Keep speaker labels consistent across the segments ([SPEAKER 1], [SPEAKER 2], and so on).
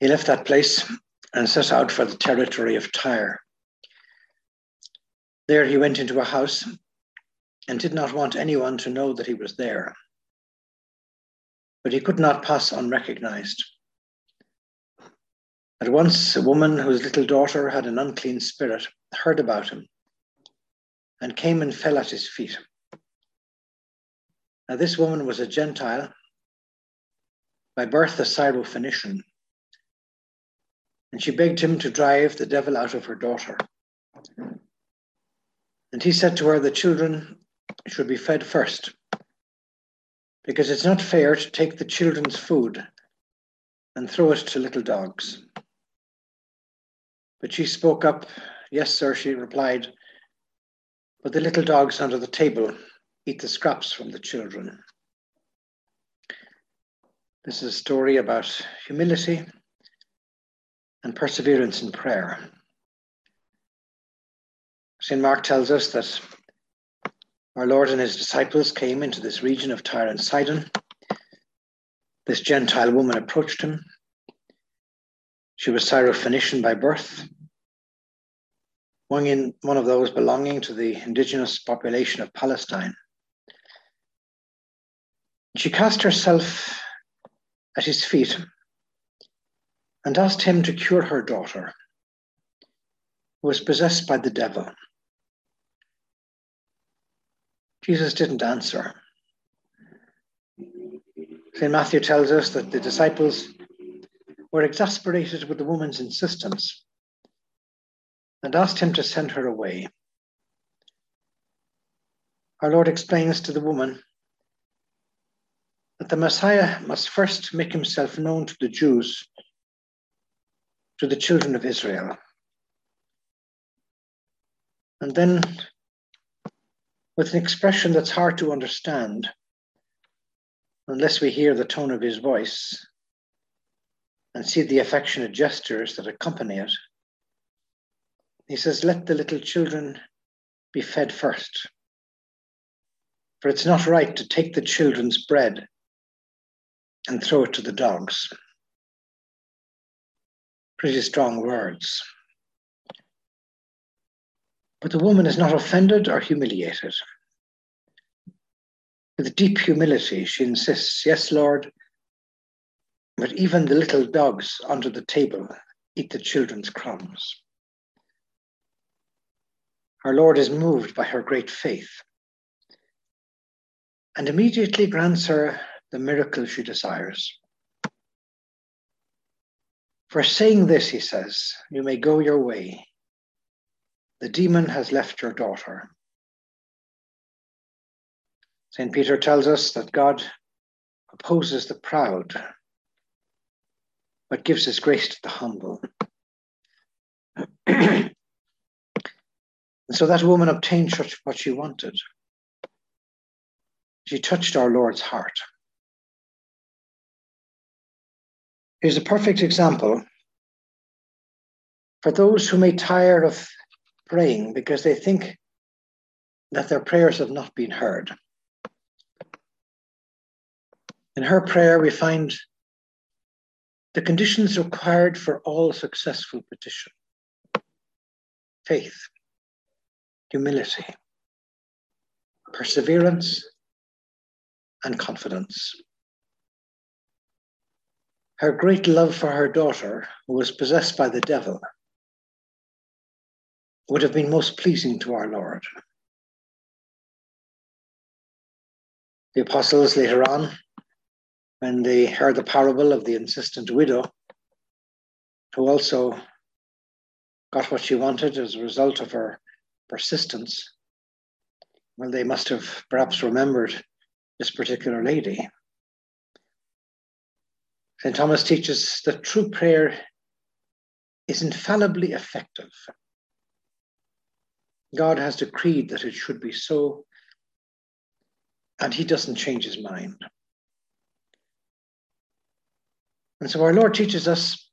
[SPEAKER 1] He left that place and set out for the territory of Tyre. There he went into a house and did not want anyone to know that he was there. But he could not pass unrecognized. At once, a woman whose little daughter had an unclean spirit heard about him and came and fell at his feet. Now, this woman was a Gentile, by birth a Syrophoenician and she begged him to drive the devil out of her daughter. And he said to her, The children should be fed first, because it's not fair to take the children's food and throw it to little dogs. But she spoke up, Yes, sir, she replied, but the little dogs under the table eat the scraps from the children. This is a story about humility and perseverance in prayer. St. Mark tells us that our Lord and his disciples came into this region of Tyre and Sidon. This Gentile woman approached him. She was Syrophoenician by birth, one, in, one of those belonging to the indigenous population of Palestine. She cast herself at his feet and asked him to cure her daughter, who was possessed by the devil. Jesus didn't answer. St. Matthew tells us that the disciples were exasperated with the woman's insistence and asked him to send her away. Our Lord explains to the woman that the Messiah must first make himself known to the Jews to the children of Israel. And then, with an expression that's hard to understand, unless we hear the tone of his voice and see the affectionate gestures that accompany it, he says, Let the little children be fed first. For it's not right to take the children's bread and throw it to the dogs pretty strong words. But the woman is not offended or humiliated. With deep humility, she insists, Yes, Lord, but even the little dogs under the table eat the children's crumbs. Our Lord is moved by her great faith and immediately grants her the miracle she desires. For saying this, he says, you may go your way. The demon has left your daughter. St. Peter tells us that God opposes the proud, but gives his grace to the humble. and so that woman obtained what she wanted. She touched our Lord's heart. Here's a perfect example for those who may tire of praying because they think that their prayers have not been heard. In her prayer, we find the conditions required for all successful petition faith, humility, perseverance, and confidence. Her great love for her daughter, who was possessed by the devil, would have been most pleasing to our Lord. The apostles later on, when they heard the parable of the insistent widow, who also got what she wanted as a result of her persistence, well, they must have perhaps remembered this particular lady. St. Thomas teaches that true prayer is infallibly effective. God has decreed that it should be so, and he doesn't change his mind. And so our Lord teaches us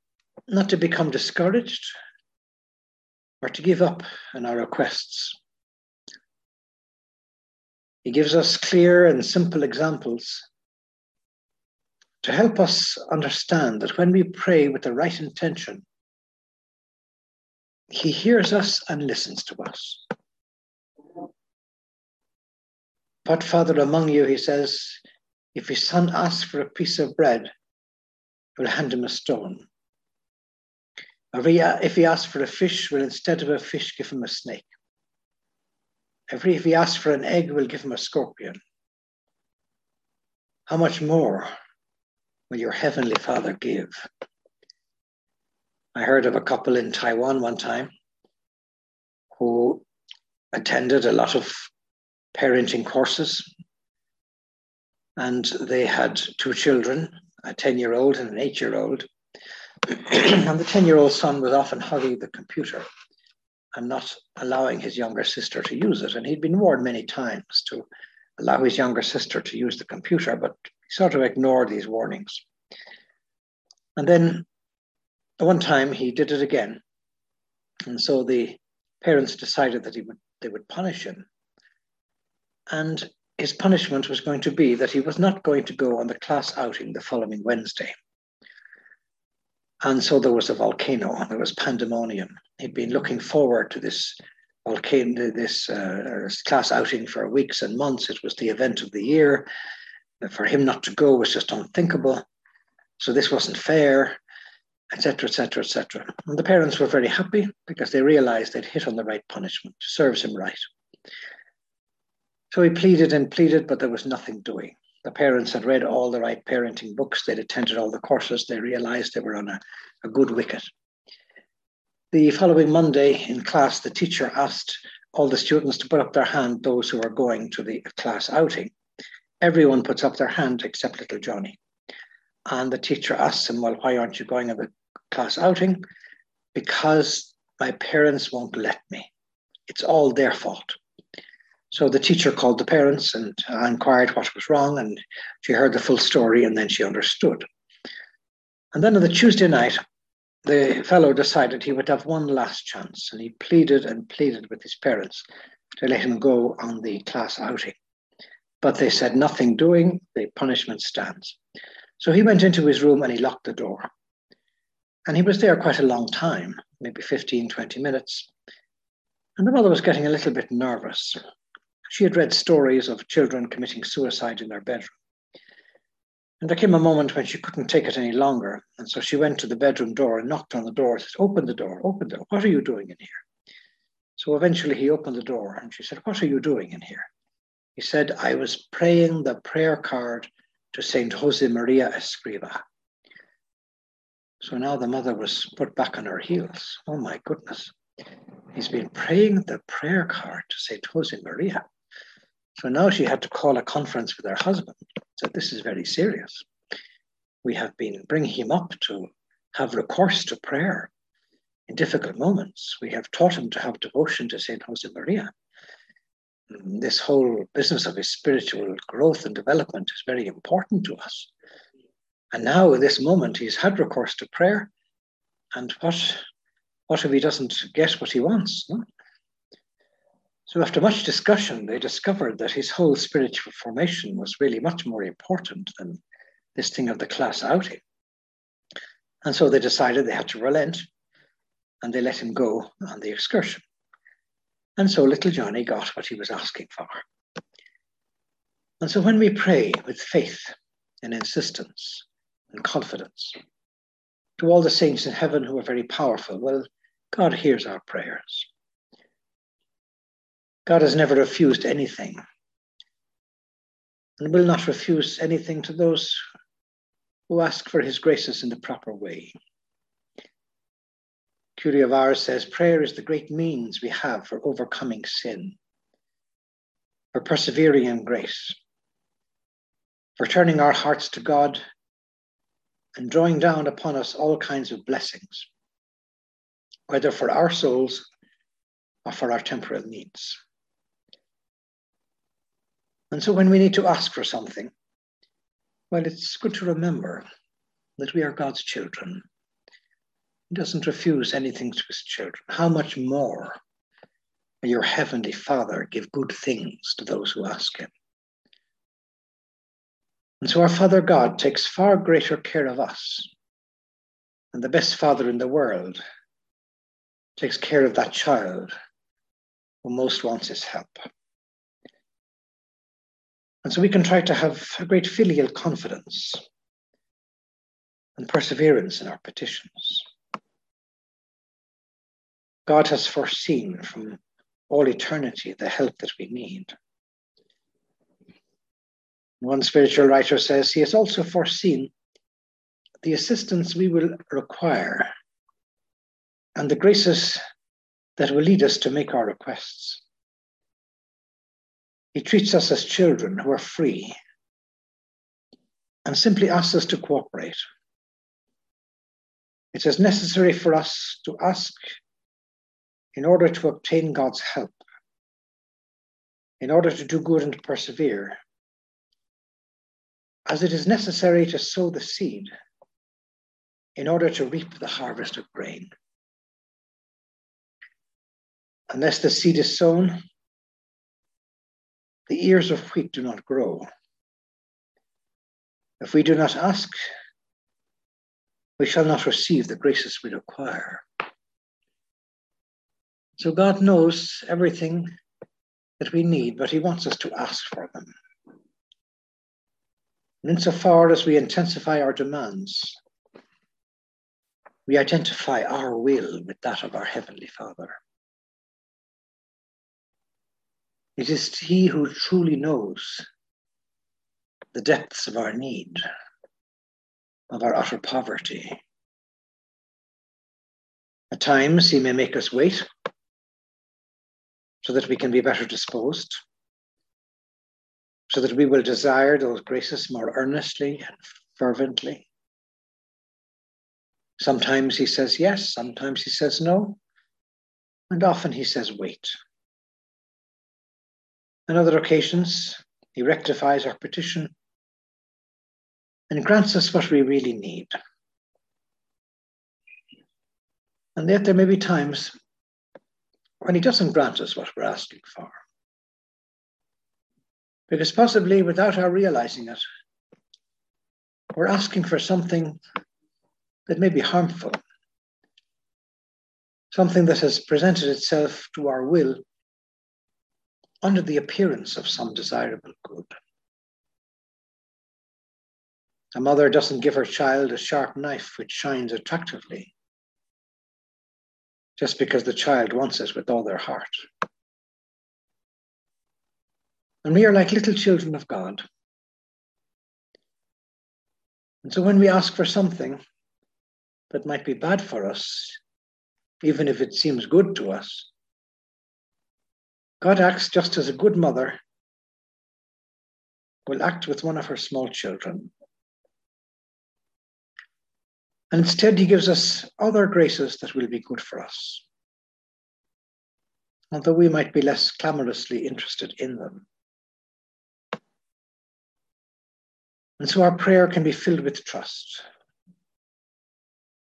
[SPEAKER 1] not to become discouraged or to give up on our requests. He gives us clear and simple examples to help us understand that when we pray with the right intention, He hears us and listens to us. But, Father, among you, he says, if his son asks for a piece of bread, will hand him a stone. If he asks for a fish, will instead of a fish give him a snake. If he asks for an egg, will give him a scorpion. How much more will your heavenly Father give? I heard of a couple in Taiwan one time who attended a lot of parenting courses. And they had two children, a 10 year old and an eight year old. and the 10 year old son was often hugging the computer and not allowing his younger sister to use it. And he'd been warned many times to allow his younger sister to use the computer, but sort of ignored these warnings. And then at one time he did it again. And so the parents decided that he would, they would punish him. And his punishment was going to be that he was not going to go on the class outing the following Wednesday. And so there was a volcano, and there was pandemonium. He'd been looking forward to this volcano, this uh, class outing for weeks and months. It was the event of the year. For him not to go was just unthinkable. So this wasn't fair, etc., etc., etc. And the parents were very happy because they realized they'd hit on the right punishment, serves him right. So he pleaded and pleaded, but there was nothing doing. The parents had read all the right parenting books, they'd attended all the courses, they realized they were on a, a good wicket. The following Monday in class, the teacher asked all the students to put up their hand, those who were going to the class outing. Everyone puts up their hand except little Johnny. And the teacher asks him, Well, why aren't you going on the class outing? Because my parents won't let me. It's all their fault. So the teacher called the parents and inquired what was wrong, and she heard the full story and then she understood. And then on the Tuesday night, the fellow decided he would have one last chance, and he pleaded and pleaded with his parents to let him go on the class outing. But they said nothing doing, the punishment stands. So he went into his room and he locked the door. And he was there quite a long time, maybe 15, 20 minutes. And the mother was getting a little bit nervous. She had read stories of children committing suicide in their bedroom. And there came a moment when she couldn't take it any longer. And so she went to the bedroom door and knocked on the door, said, Open the door, open the door. What are you doing in here? So eventually he opened the door and she said, What are you doing in here? He said, I was praying the prayer card to Saint Jose Maria Escriva. So now the mother was put back on her heels. Oh my goodness. He's been praying the prayer card to Saint Jose Maria. So now she had to call a conference with her husband. Said, This is very serious. We have been bringing him up to have recourse to prayer in difficult moments. We have taught him to have devotion to Saint Jose Maria. This whole business of his spiritual growth and development is very important to us. And now, in this moment, he's had recourse to prayer. And what, what if he doesn't get what he wants? No? So, after much discussion, they discovered that his whole spiritual formation was really much more important than this thing of the class outing. And so they decided they had to relent and they let him go on the excursion. And so little Johnny got what he was asking for. And so when we pray with faith and insistence and confidence to all the saints in heaven who are very powerful, well, God hears our prayers. God has never refused anything and will not refuse anything to those who ask for his graces in the proper way. Ars says prayer is the great means we have for overcoming sin, for persevering in grace, for turning our hearts to God, and drawing down upon us all kinds of blessings, whether for our souls or for our temporal needs. And so when we need to ask for something, well, it's good to remember that we are God's children. He doesn't refuse anything to his children. How much more your heavenly Father give good things to those who ask him? And so our Father God takes far greater care of us than the best father in the world takes care of that child who most wants his help. And so we can try to have a great filial confidence and perseverance in our petitions. God has foreseen from all eternity the help that we need. One spiritual writer says he has also foreseen the assistance we will require and the graces that will lead us to make our requests. He treats us as children who are free and simply asks us to cooperate. It is necessary for us to ask in order to obtain God's help, in order to do good and persevere, as it is necessary to sow the seed in order to reap the harvest of grain. Unless the seed is sown, the ears of wheat do not grow. If we do not ask, we shall not receive the graces we require. So God knows everything that we need, but He wants us to ask for them. And insofar as we intensify our demands, we identify our will with that of our Heavenly Father. It is He who truly knows the depths of our need, of our utter poverty. At times, He may make us wait so that we can be better disposed, so that we will desire those graces more earnestly and fervently. Sometimes He says yes, sometimes He says no, and often He says wait. On other occasions, he rectifies our petition and grants us what we really need. And yet, there may be times when he doesn't grant us what we're asking for. Because possibly without our realizing it, we're asking for something that may be harmful, something that has presented itself to our will under the appearance of some desirable good. A mother doesn't give her child a sharp knife which shines attractively just because the child wants it with all their heart. And we are like little children of God. And so when we ask for something that might be bad for us, even if it seems good to us, God acts just as a good mother will act with one of her small children. And instead, he gives us other graces that will be good for us, although we might be less clamorously interested in them. And so our prayer can be filled with trust.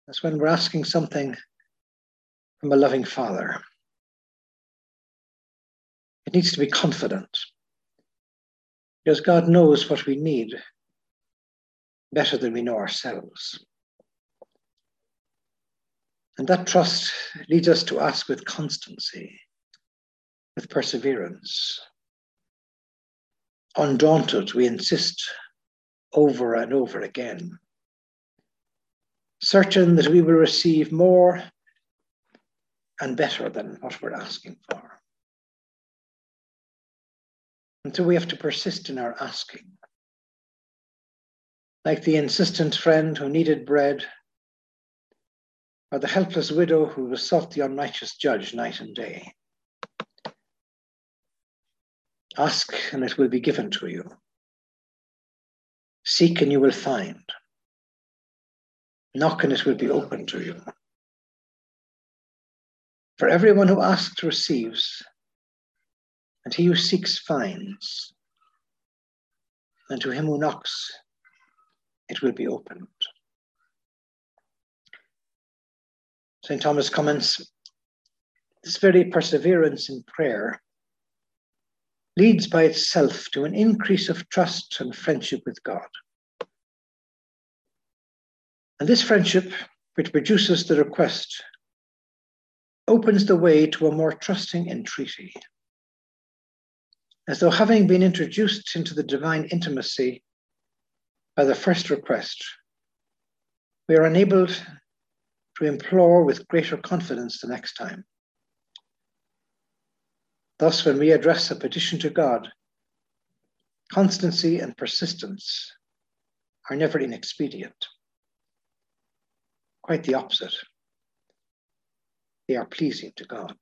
[SPEAKER 1] That's when we're asking something from a loving Father. It needs to be confident because God knows what we need better than we know ourselves. And that trust leads us to ask with constancy, with perseverance. Undaunted, we insist over and over again, certain that we will receive more and better than what we're asking for. And so we have to persist in our asking. Like the insistent friend who needed bread, or the helpless widow who besought the unrighteous judge night and day. Ask and it will be given to you. Seek and you will find. Knock and it will be opened to you. For everyone who asks receives, and he who seeks finds, and to him who knocks it will be opened. St. Thomas comments this very perseverance in prayer leads by itself to an increase of trust and friendship with God. And this friendship, which produces the request, opens the way to a more trusting entreaty. As though having been introduced into the divine intimacy by the first request, we are enabled to implore with greater confidence the next time. Thus, when we address a petition to God, constancy and persistence are never inexpedient. Quite the opposite. They are pleasing to God.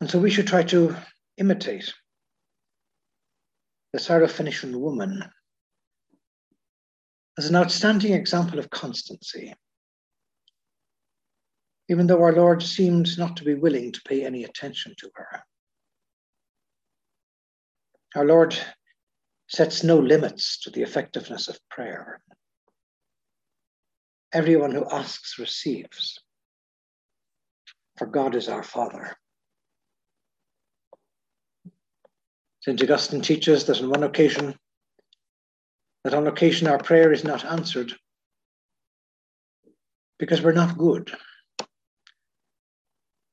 [SPEAKER 1] And so we should try to imitate the Syrophoenician woman as an outstanding example of constancy, even though our Lord seemed not to be willing to pay any attention to her. Our Lord sets no limits to the effectiveness of prayer. Everyone who asks receives, for God is our Father. St. Augustine teaches that on one occasion, that on occasion our prayer is not answered because we're not good,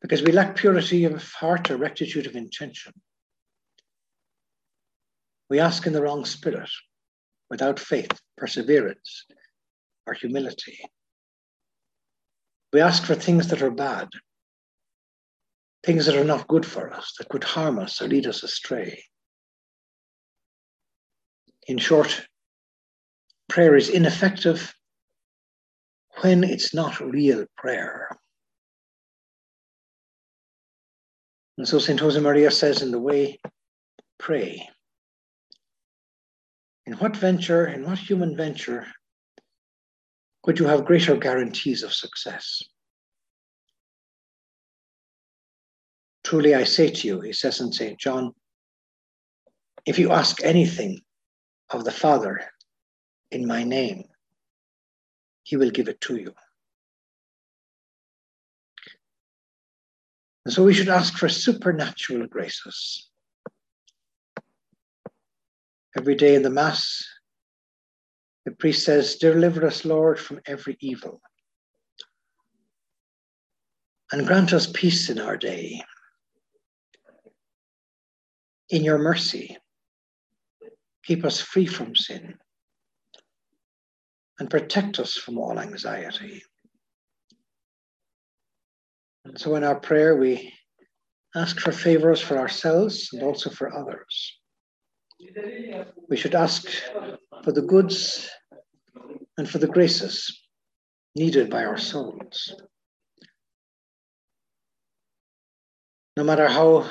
[SPEAKER 1] because we lack purity of heart or rectitude of intention. We ask in the wrong spirit, without faith, perseverance, or humility. We ask for things that are bad, things that are not good for us, that could harm us or lead us astray. In short, prayer is ineffective when it's not real prayer. And so St. Josemaria says in the way, pray. In what venture, in what human venture, could you have greater guarantees of success? Truly I say to you, he says in St. John, if you ask anything of the Father in my name, he will give it to you. And so we should ask for supernatural graces Every day in the Mass, the priest says, Deliver us, Lord, from every evil. And grant us peace in our day. In your mercy, keep us free from sin and protect us from all anxiety. And so in our prayer, we ask for favors for ourselves and also for others. We should ask for the goods and for the graces needed by our souls. No matter how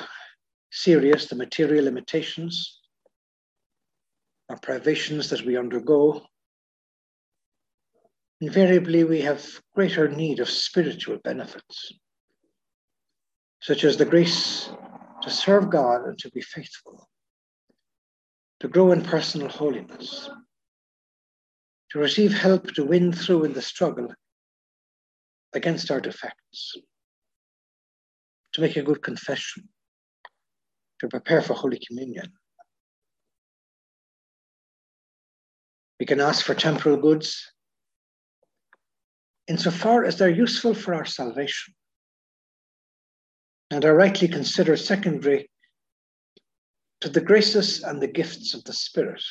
[SPEAKER 1] serious the material limitations or privations that we undergo, invariably we have greater need of spiritual benefits, such as the grace to serve God and to be faithful to grow in personal holiness, to receive help to win through in the struggle against our defects, to make a good confession, to prepare for Holy Communion. We can ask for temporal goods insofar as they're useful for our salvation and are rightly considered secondary to the graces and the gifts of the Spirit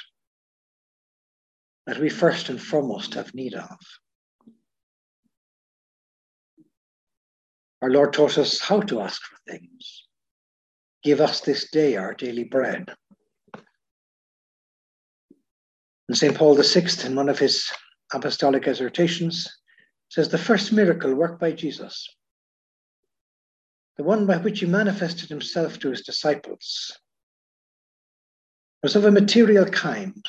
[SPEAKER 1] that we first and foremost have need of. Our Lord taught us how to ask for things. Give us this day our daily bread. And St. Paul VI, in one of his apostolic exhortations, says the first miracle worked by Jesus, the one by which he manifested himself to his disciples, was of a material kind.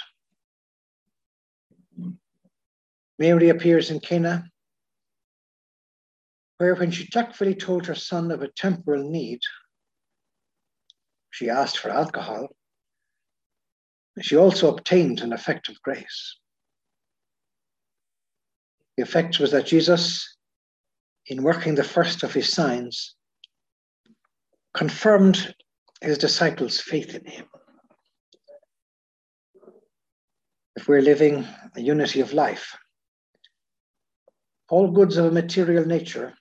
[SPEAKER 1] Mary appears in Cana, where when she tactfully told her son of a temporal need, she asked for alcohol. She also obtained an effect of grace. The effect was that Jesus, in working the first of his signs, confirmed his disciples' faith in him. If we're living a unity of life, all goods of a material nature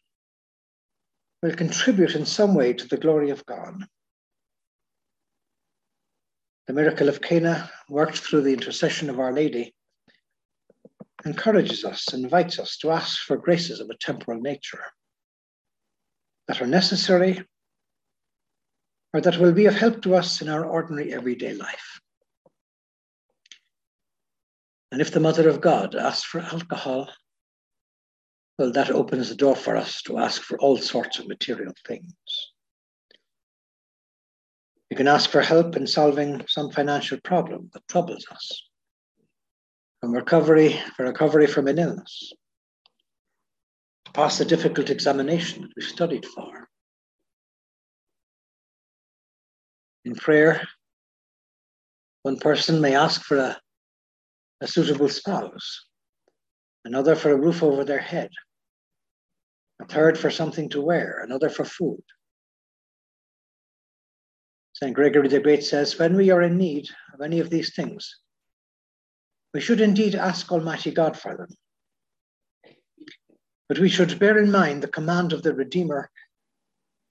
[SPEAKER 1] will contribute in some way to the glory of God. The miracle of Cana, worked through the intercession of Our Lady, encourages us, invites us to ask for graces of a temporal nature that are necessary or that will be of help to us in our ordinary everyday life. And if the Mother of God asks for alcohol, well, that opens the door for us to ask for all sorts of material things. You can ask for help in solving some financial problem that troubles us, from recovery, for recovery from an illness, to pass a difficult examination that we studied for. In prayer, one person may ask for a, a suitable spouse, another for a roof over their head, a third for something to wear, another for food. St. Gregory the Great says, when we are in need of any of these things, we should indeed ask Almighty God for them. But we should bear in mind the command of the Redeemer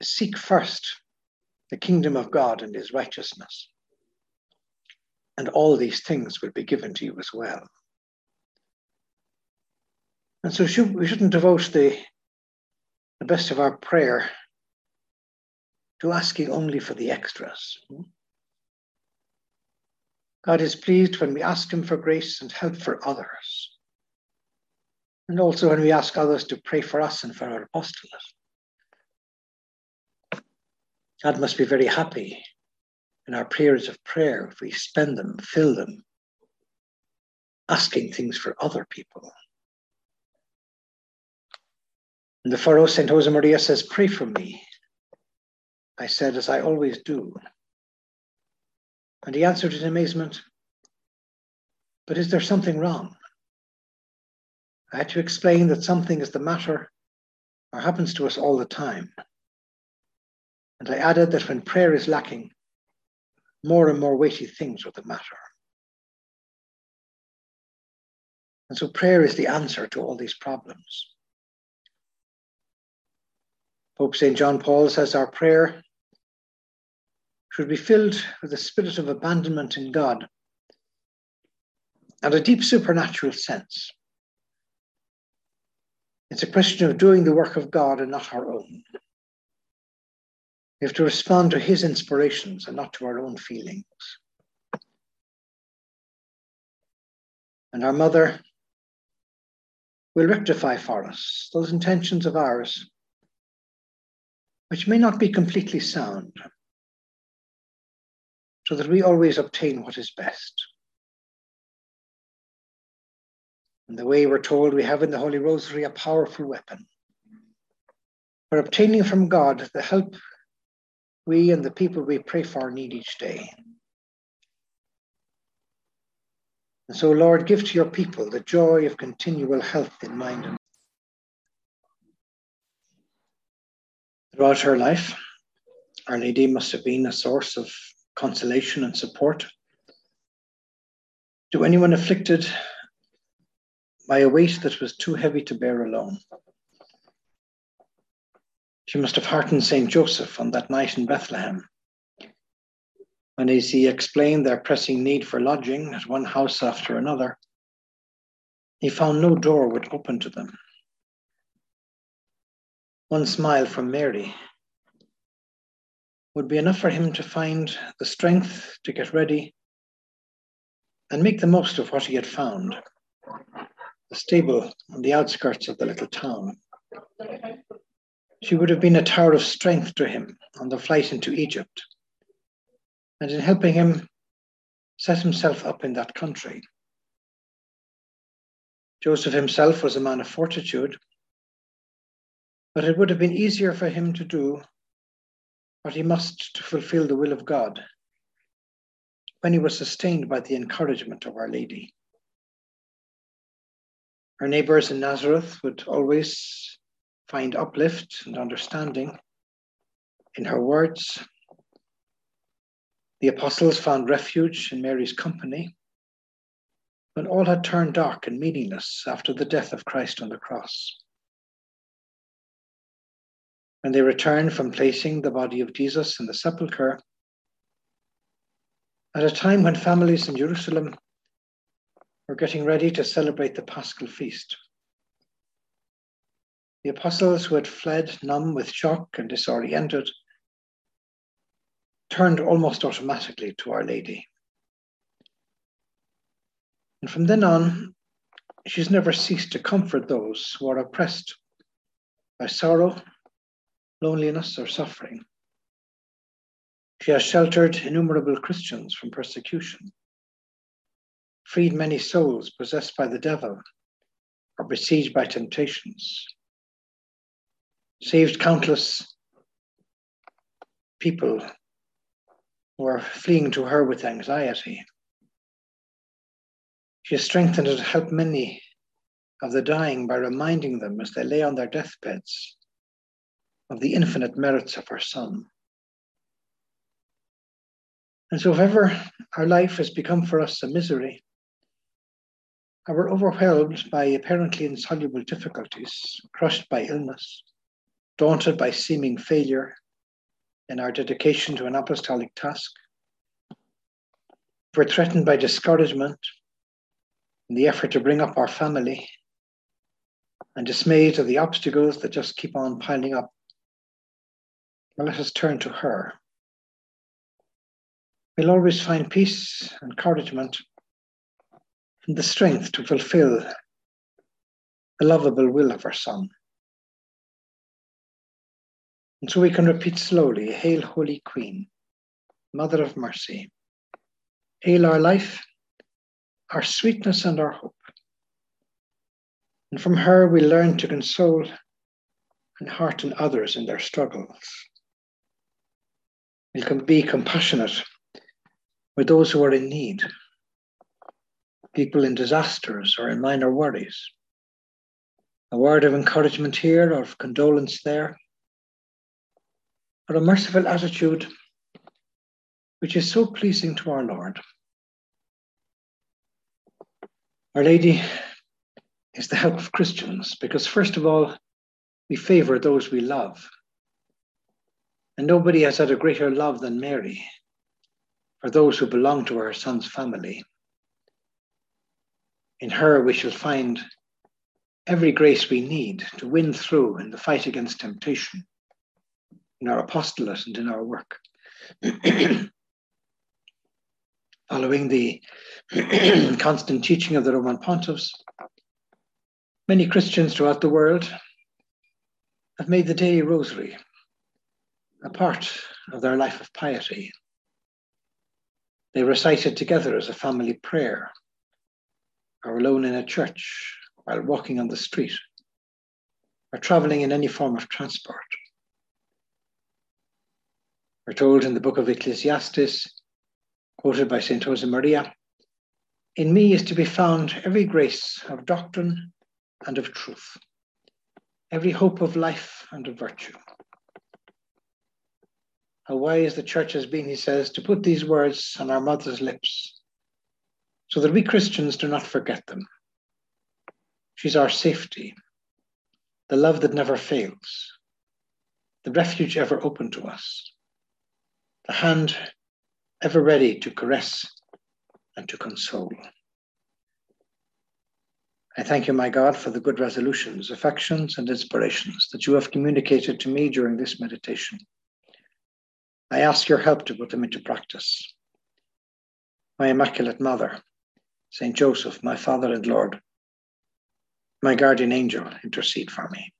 [SPEAKER 1] seek first the kingdom of God and his righteousness. And all these things will be given to you as well. And so should, we shouldn't devote the, the best of our prayer to asking only for the extras. God is pleased when we ask Him for grace and help for others. And also when we ask others to pray for us and for our apostolate. God must be very happy in our periods of prayer if we spend them, fill them, asking things for other people. And the furrow, St. Josemaria says, Pray for me. I said, as I always do. And he answered in amazement, But is there something wrong? I had to explain that something is the matter or happens to us all the time. And I added that when prayer is lacking, more and more weighty things are the matter. And so prayer is the answer to all these problems. Pope St. John Paul says our prayer should be filled with a spirit of abandonment in God and a deep supernatural sense. It's a question of doing the work of God and not our own. We have to respond to his inspirations and not to our own feelings. And our mother will rectify for us those intentions of ours which may not be completely sound so that we always obtain what is best. In the way we're told we have in the Holy Rosary a powerful weapon for obtaining from God the help we and the people we pray for need each day. And so, Lord, give to your people the joy of continual health in mind and throughout her life. Our Lady must have been a source of consolation and support to anyone afflicted by a weight that was too heavy to bear alone. She must have heartened St. Joseph on that night in Bethlehem when, as he explained their pressing need for lodging at one house after another, he found no door would open to them. One smile from Mary would be enough for him to find the strength to get ready and make the most of what he had found the stable on the outskirts of the little town. She would have been a tower of strength to him on the flight into Egypt and in helping him set himself up in that country. Joseph himself was a man of fortitude, but it would have been easier for him to do what he must to fulfill the will of God when he was sustained by the encouragement of Our Lady. Her neighbors in Nazareth would always find uplift and understanding in her words. The apostles found refuge in Mary's company when all had turned dark and meaningless after the death of Christ on the cross. When they returned from placing the body of Jesus in the sepulchre, at a time when families in Jerusalem were getting ready to celebrate the Paschal feast. The apostles who had fled numb with shock and disoriented turned almost automatically to Our Lady. And from then on, she's never ceased to comfort those who are oppressed by sorrow, loneliness, or suffering. She has sheltered innumerable Christians from persecution, freed many souls possessed by the devil or besieged by temptations, saved countless people who are fleeing to her with anxiety. She has strengthened and helped many of the dying by reminding them as they lay on their deathbeds of the infinite merits of our Son. And so, if ever our life has become for us a misery, and we're overwhelmed by apparently insoluble difficulties, crushed by illness, daunted by seeming failure in our dedication to an apostolic task, if we're threatened by discouragement in the effort to bring up our family, and dismayed at the obstacles that just keep on piling up, well, let us turn to her we'll always find peace, encouragement, and the strength to fulfill the lovable will of our Son. And so we can repeat slowly Hail, Holy Queen, Mother of Mercy. Hail our life, our sweetness, and our hope. And from her we learn to console and hearten others in their struggles. We can be compassionate with those who are in need, people in disasters or in minor worries. A word of encouragement here or of condolence there, or a merciful attitude which is so pleasing to our Lord. Our Lady is the help of Christians because, first of all, we favour those we love. And nobody has had a greater love than Mary for those who belong to her son's family. In her, we shall find every grace we need to win through in the fight against temptation, in our apostolate and in our work. Following the constant teaching of the Roman pontiffs, many Christians throughout the world have made the daily rosary a part of their life of piety. They recited together as a family prayer, or alone in a church, while walking on the street, or traveling in any form of transport. We're told in the book of Ecclesiastes, quoted by St. Josemaria, in me is to be found every grace of doctrine and of truth, every hope of life and of virtue. How wise the church has been, he says, to put these words on our mother's lips so that we Christians do not forget them. She's our safety, the love that never fails, the refuge ever open to us, the hand ever ready to caress and to console. I thank you, my God, for the good resolutions, affections, and inspirations that you have communicated to me during this meditation. I ask your help to put them into practice. My Immaculate Mother, Saint Joseph, my Father and Lord, my guardian angel, intercede for me.